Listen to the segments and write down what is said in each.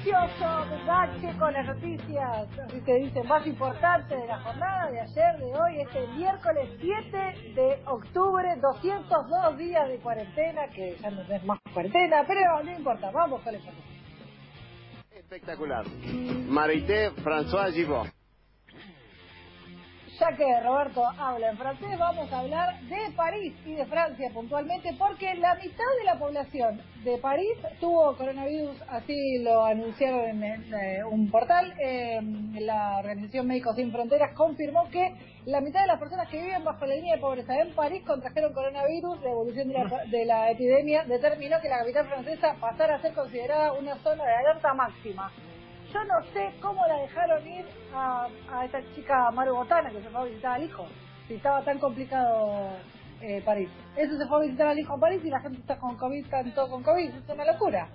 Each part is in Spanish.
noticioso bache con las noticias, así se dice, más importantes de la jornada de ayer, de hoy, este miércoles 7 de octubre, 202 días de cuarentena, que ya no es más cuarentena, pero no importa, vamos con el Espectacular. Marité François Givot. Ya que Roberto habla en francés, vamos a hablar de París y de Francia puntualmente, porque la mitad de la población de París tuvo coronavirus, así lo anunciaron en, eh, un portal. Eh, la Organización Médicos Sin Fronteras confirmó que la mitad de las personas que viven bajo la línea de pobreza en París contrajeron coronavirus. La evolución de la, de la epidemia determinó que la capital francesa pasara a ser considerada una zona de alerta máxima. Yo no sé cómo la dejaron ir a, a esta chica Maru Botana que se fue a visitar al hijo. Si estaba tan complicado eh, París. Eso se fue a visitar al hijo en París y la gente está con COVID, están todos con COVID. Es una locura.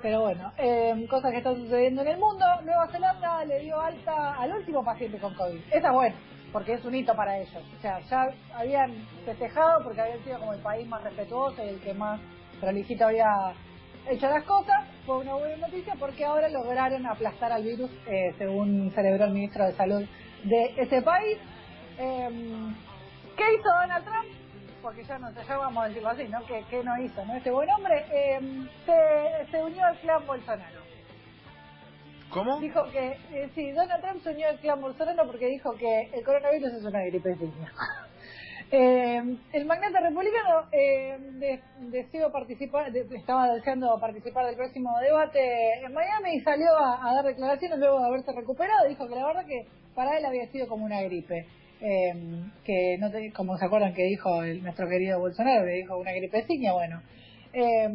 Pero bueno, eh, cosas que están sucediendo en el mundo. Nueva Zelanda le dio alta al último paciente con COVID. Esa es buena, porque es un hito para ellos. O sea, ya habían festejado porque habían sido como el país más respetuoso y el que más religioso había hecho las cosas, fue una buena noticia porque ahora lograron aplastar al virus, eh, según celebró el ministro de Salud de ese país. Em, ¿Qué hizo Donald Trump? Porque ya no sé, ya vamos a decirlo así, ¿no? ¿Qué, qué no hizo, no? Este buen hombre em, se, se unió al clan Bolsonaro. ¿Cómo? Dijo que, eh, sí, Donald Trump se unió al clan Bolsonaro porque dijo que el coronavirus es una gripe signa. Eh, el magnate republicano eh, de- participar, de- estaba deseando participar del próximo debate en Miami y salió a, a dar declaraciones luego de haberse recuperado. Dijo que la verdad que para él había sido como una gripe. Eh, que no te- como se acuerdan que dijo el, nuestro querido Bolsonaro, que dijo una gripeciña, bueno. Eh,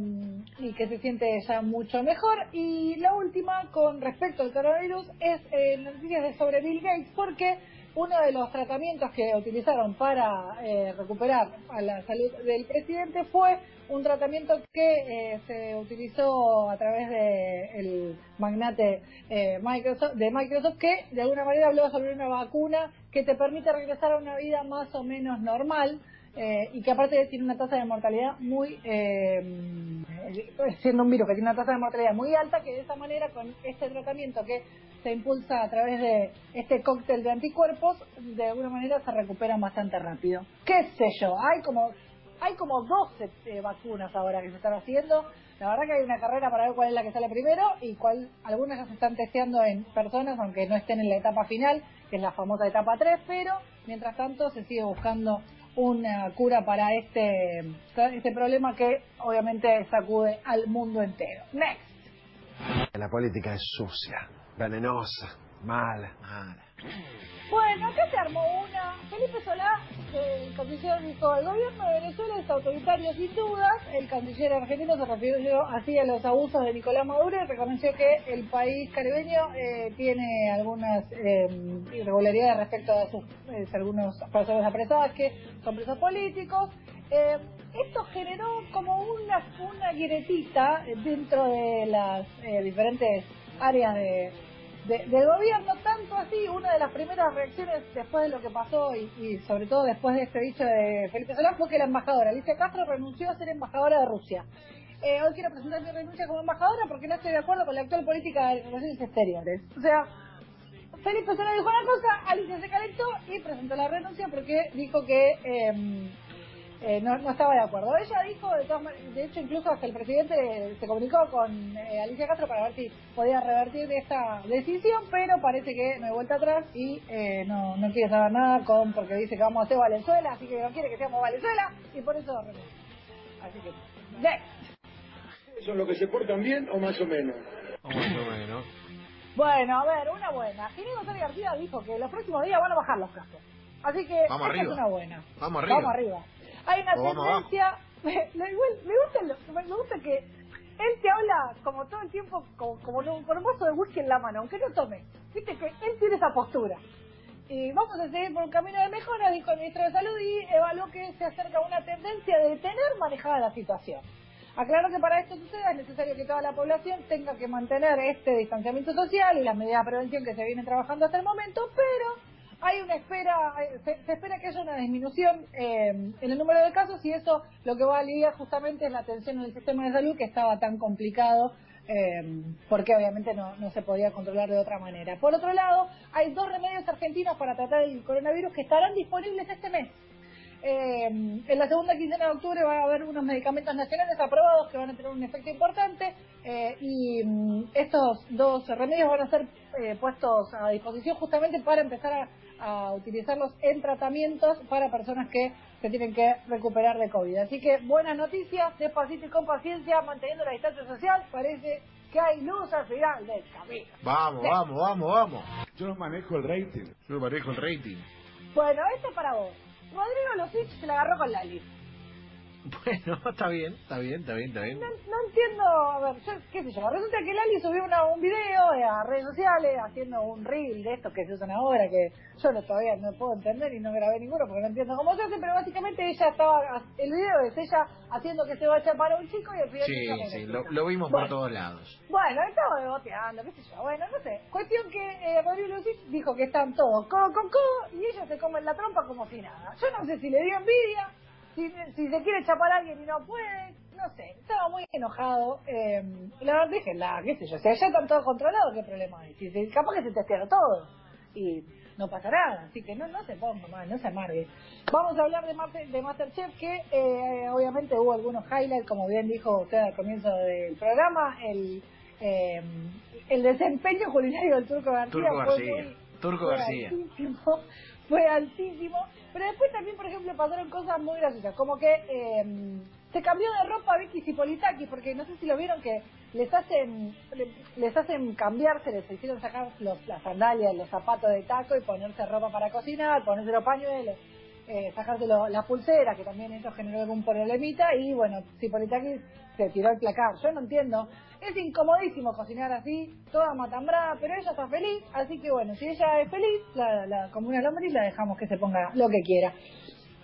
y que se siente ya mucho mejor. Y la última, con respecto al coronavirus, es eh, noticias de sobre Bill Gates, porque uno de los tratamientos que utilizaron para eh, recuperar a la salud del presidente fue un tratamiento que eh, se utilizó a través de el magnate eh, Microsoft, de Microsoft que de alguna manera habló sobre una vacuna que te permite regresar a una vida más o menos normal eh, y que aparte tiene una tasa de mortalidad muy, eh, siendo un virus que tiene una tasa de mortalidad muy alta, que de esa manera con este tratamiento que se impulsa a través de este cóctel de anticuerpos, de alguna manera se recuperan bastante rápido. ¿Qué sé yo? Hay como hay como 12 eh, vacunas ahora que se están haciendo. La verdad que hay una carrera para ver cuál es la que sale primero y cuál algunas ya se están testeando en personas, aunque no estén en la etapa final, que es la famosa etapa 3, pero mientras tanto se sigue buscando una cura para este, este problema que obviamente sacude al mundo entero. Next. La política es sucia, venenosa, mala. Mala. Bueno, acá se armó una. Felipe Solá, el canciller, dijo: el gobierno de Venezuela es autoritario sin dudas. El canciller argentino se refirió así a los abusos de Nicolás Maduro y reconoció que el país caribeño eh, tiene algunas eh, irregularidades respecto a sus eh, algunas personas apresadas que son presos políticos. Eh, esto generó como una, una guiretita dentro de las eh, diferentes áreas de, de- del gobierno, tanto así, una de las primeras reacciones después de lo que pasó y, y sobre todo después de este dicho de Felipe Solá fue que la embajadora Alicia Castro renunció a ser embajadora de Rusia. Eh, hoy quiero presentar mi renuncia como embajadora porque no estoy de acuerdo con la actual política de relaciones exteriores. O sea, Felipe Solá dijo una cosa, Alicia se calentó y presentó la renuncia porque dijo que eh, eh, no, no estaba de acuerdo. Ella dijo, de, todas de hecho, incluso hasta el presidente se comunicó con eh, Alicia Castro para ver si podía revertir esta decisión, pero parece que no hay vuelta atrás y eh, no, no quiere saber nada con porque dice que vamos a hacer Valenzuela, así que no quiere que seamos Valenzuela y por eso renuncia. Así que, next. ¿Son los que se portan bien o más o menos? O más o menos. Bueno, a ver, una buena. Ginés González García dijo que los próximos días van a bajar los casos. Así que Vamos esta arriba. es una buena. Vamos arriba. Vamos arriba. Hay una tendencia. Me, igual, me, gusta lo- me gusta que él te habla como todo el tiempo, como, como un, con un vaso de whisky en la mano, aunque no tome. Viste que él tiene esa postura. Y vamos a seguir por un camino de mejora, dijo el ministro de Salud, y evaluó que se acerca una tendencia de tener manejada la situación. Aclaró que para esto suceda es necesario que toda la población tenga que mantener este distanciamiento social y las medidas de prevención que se vienen trabajando hasta el momento, pero hay una espera, eh, se, espera que haya una disminución eh, en el número de casos y eso lo que va a aliviar justamente es la atención en el sistema de salud que estaba tan complicado eh, porque obviamente no, no se podía controlar de otra manera. Por otro lado, hay dos remedios argentinos para tratar el coronavirus que estarán disponibles este mes. Eh, en la segunda quincena de octubre va a haber unos medicamentos nacionales aprobados que van a tener un efecto importante eh, y mm, estos dos remedios van a ser puestos a disposición justamente para empezar a, a utilizarlos en tratamientos para personas que se tienen que recuperar de COVID. Así que buenas noticias, despacito y con paciencia, manteniendo la distancia social, parece que hay luz al final del camino. Vamos, vamos, vamos, vamos. Yo no manejo el rating. Yo manejo el rating. Bueno, este es para vos. Rodrigo Lucich se la agarró con Lali. Bueno, está bien, está bien, está bien, está bien. No, no entiendo, a ver, yo, qué sé yo, resulta que Lali subió una- un video a redes sociales haciendo un reel de estos que se usan ahora, que yo no, todavía no puedo entender y no grabé ninguno porque no entiendo cómo se hace, pero básicamente ella estaba, el video es ella haciendo que se vaya para un chico y el final Sí, chico sí, lo, vimos Bueno. por todos lados. Bueno, estaba deboteando, qué sé yo, bueno, no sé. Cuestión que eh, Rodrigo Lucich dijo que están todos codo con codo y ellos se comen la trompa como si nada. Yo no sé si le dio envidia, si, si se quiere chapar a alguien y no puede, no sé. Estaba muy enojado. Eh, la verdad, déjenla, qué sé yo. Si allá están todos controlados, ¿qué problema hay? Si, si- capaz que se testearon todo y no pasa nada. Así que no, no se ponga mal, no se amargue. Vamos a hablar de, Master- de Masterchef, que eh, obviamente hubo algunos highlights, como bien dijo usted al comienzo del programa. El, eh, el desempeño culinario del Turco García Turco fue García. muy- Turco fue García. Fue altísimo. Pero después también, por ejemplo, pasaron cosas muy graciosas, como que eh, se cambió de ropa Vicky Cipolitaki, porque no sé si lo vieron que les hacen le- les hacen cambiarse, les hicieron sacar los, las sandalias, los zapatos de taco y ponerse ropa para cocinar, ponerse los pañuelos, eh, sacarse lo- las pulseras, que también eso generó algún problemita, y bueno, Cipolitaki se tiró al placar. Yo no entiendo. Es incomodísimo cocinar así, toda matambrada, pero ella está feliz, así que bueno, si ella es feliz, la, la, como una lombriz, la dejamos que se ponga lo que quiera.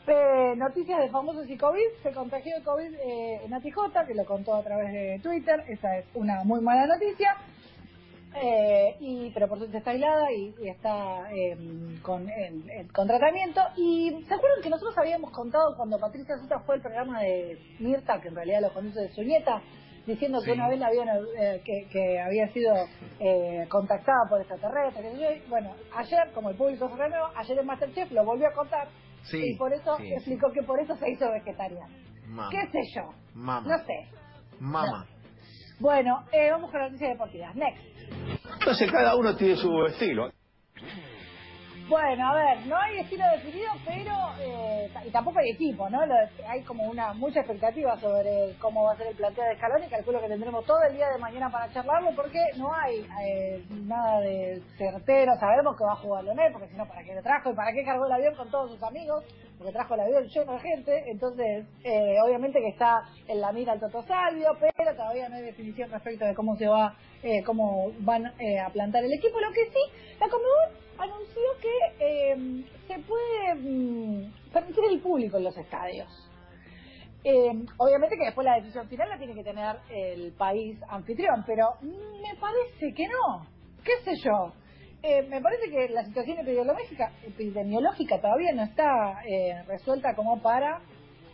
Eh, noticias de famosos y COVID, se contagió de COVID eh, Nati Jota, que lo contó a través de Twitter, esa es una muy mala noticia. Eh, y pero por suerte está aislada y, y está eh, con, con tratamiento y se acuerdan que nosotros habíamos contado cuando Patricia Suta fue al programa de Mirta que en realidad lo conoce de su nieta diciendo que una vez la habían eh, que, que había sido eh, contactada por extraterrestres bueno ayer como el público se renueva ayer en Masterchef lo volvió a contar Sí, y por eso sí, explicó que por eso se hizo vegetariana. Qué sé yo no sé. Mamá. Bueno eh, vamos con las noticias deportivas next Entonces cada uno tiene su estilo. Bueno, a ver, no hay estilo definido, pero eh, y tampoco hay equipo, ¿no? Lo- hay como una mucha expectativa sobre cómo va a ser el planteo de Scaloni, calculo que tendremos todo el día de mañana para charlarlo porque no hay eh, nada de certero, sabemos que va a jugar Leonel, porque si no, ¿para qué lo trajo? ¿Y para qué cargó el avión con todos sus amigos? Porque trajo el avión lleno de gente, entonces eh, obviamente que está en la mira el Toto Salvio, pero todavía no hay definición respecto de cómo se va, eh, cómo van eh, a plantar el equipo, lo que sí, la Conmebol anunció que eh, se puede mm, permitir el público en los estadios. Eh, obviamente que después la decisión final la tiene que tener el país anfitrión, pero me parece que no. ¿Qué sé yo? Eh, me parece que la situación epidemiológica, epidemiológica todavía no está eh, resuelta como para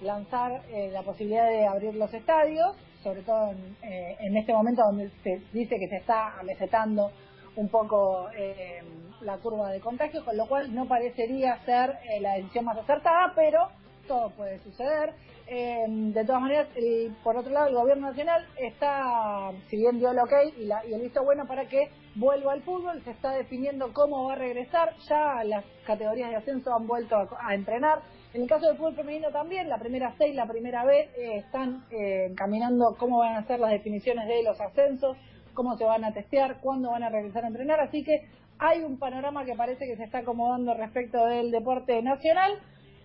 lanzar eh, la posibilidad de abrir los estadios, sobre todo en, eh, en este momento donde se dice que se está amesetando un poco eh, la curva de contagio, con lo cual no parecería ser eh, la decisión más acertada, pero puede suceder. Eh, de todas maneras, el- por otro lado, el gobierno nacional está, si bien dio el ok y, la- y el visto bueno para que vuelva al fútbol, se está definiendo cómo va a regresar. Ya las categorías de ascenso han vuelto a, a entrenar. En el caso del fútbol femenino también, la primera C y la primera B eh, están eh, encaminando cómo van a ser las definiciones de los ascensos, cómo se van a testear, cuándo van a regresar a entrenar. Así que hay un panorama que parece que se está acomodando respecto del deporte nacional.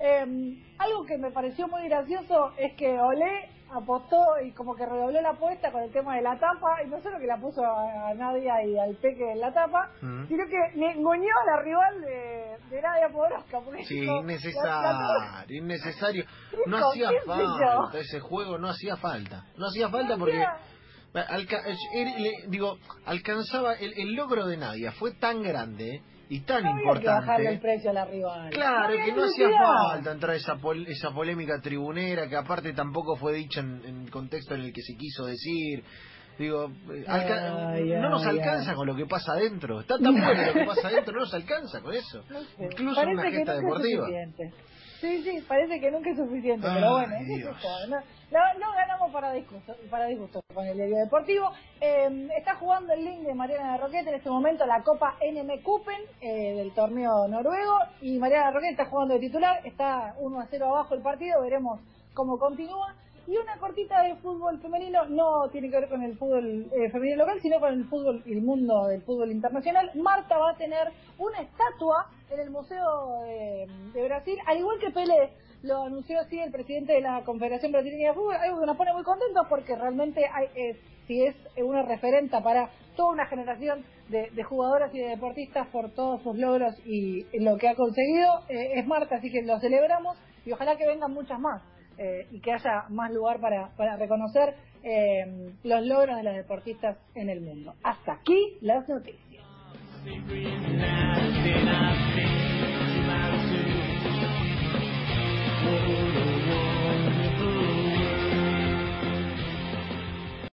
Eh, algo que me pareció muy gracioso es que Olé apostó y como que redobló la apuesta con el tema de la tapa, y no solo que la puso a, a Nadia y al Peque en la tapa, sino que ninguneó a la rival de, de Nadia Podoroska. porque Sí, dijo, innecesario, innecesario. No hacía falta ese juego, no hacía falta. No hacía falta porque, alca- er- le- digo, alcanzaba, el, el logro de Nadia fue tan grande y tan no había que bajarle el importante. precio a la rival. Claro, que no hacía falta entrar esa, pol- esa polémica tribunera que aparte tampoco fue dicha en, en el contexto en el que se quiso decir. Digo, eh, no nos alcanza con lo que pasa adentro. Está tan bueno lo que pasa adentro, no nos alcanza con eso. No sé, Incluso en una gesta deportiva. Es. Sí, sí, parece que nunca es suficiente, Ay, pero bueno, ¿qué sé Dios. yo? no, no, no ganamos para disgusto, para disgusto con el diario deportivo. Eh, está jugando el link de Mariana de Roquete en este momento la Copa NM Cupen eh, del torneo noruego y Mariana de Roquete está jugando de titular, está 1 a 0 abajo el partido, veremos cómo continúa. Y una cortita de fútbol femenino no tiene que ver con el fútbol eh, femenino local, sino con el fútbol, el mundo del fútbol internacional. Marta va a tener una estatua en el Museo de, Brasil, al igual que Pele lo anunció así el presidente de la Confederación Brasileña de Fútbol, algo que nos pone muy contentos porque realmente hay, eh, si es una referenta para toda una generación de, de jugadoras y de deportistas por todos sus logros y lo que ha conseguido, eh, es Marta, así que lo celebramos y ojalá que vengan muchas más eh, y que haya más lugar para, para reconocer eh, los logros de las deportistas en el mundo. Hasta aquí las noticias.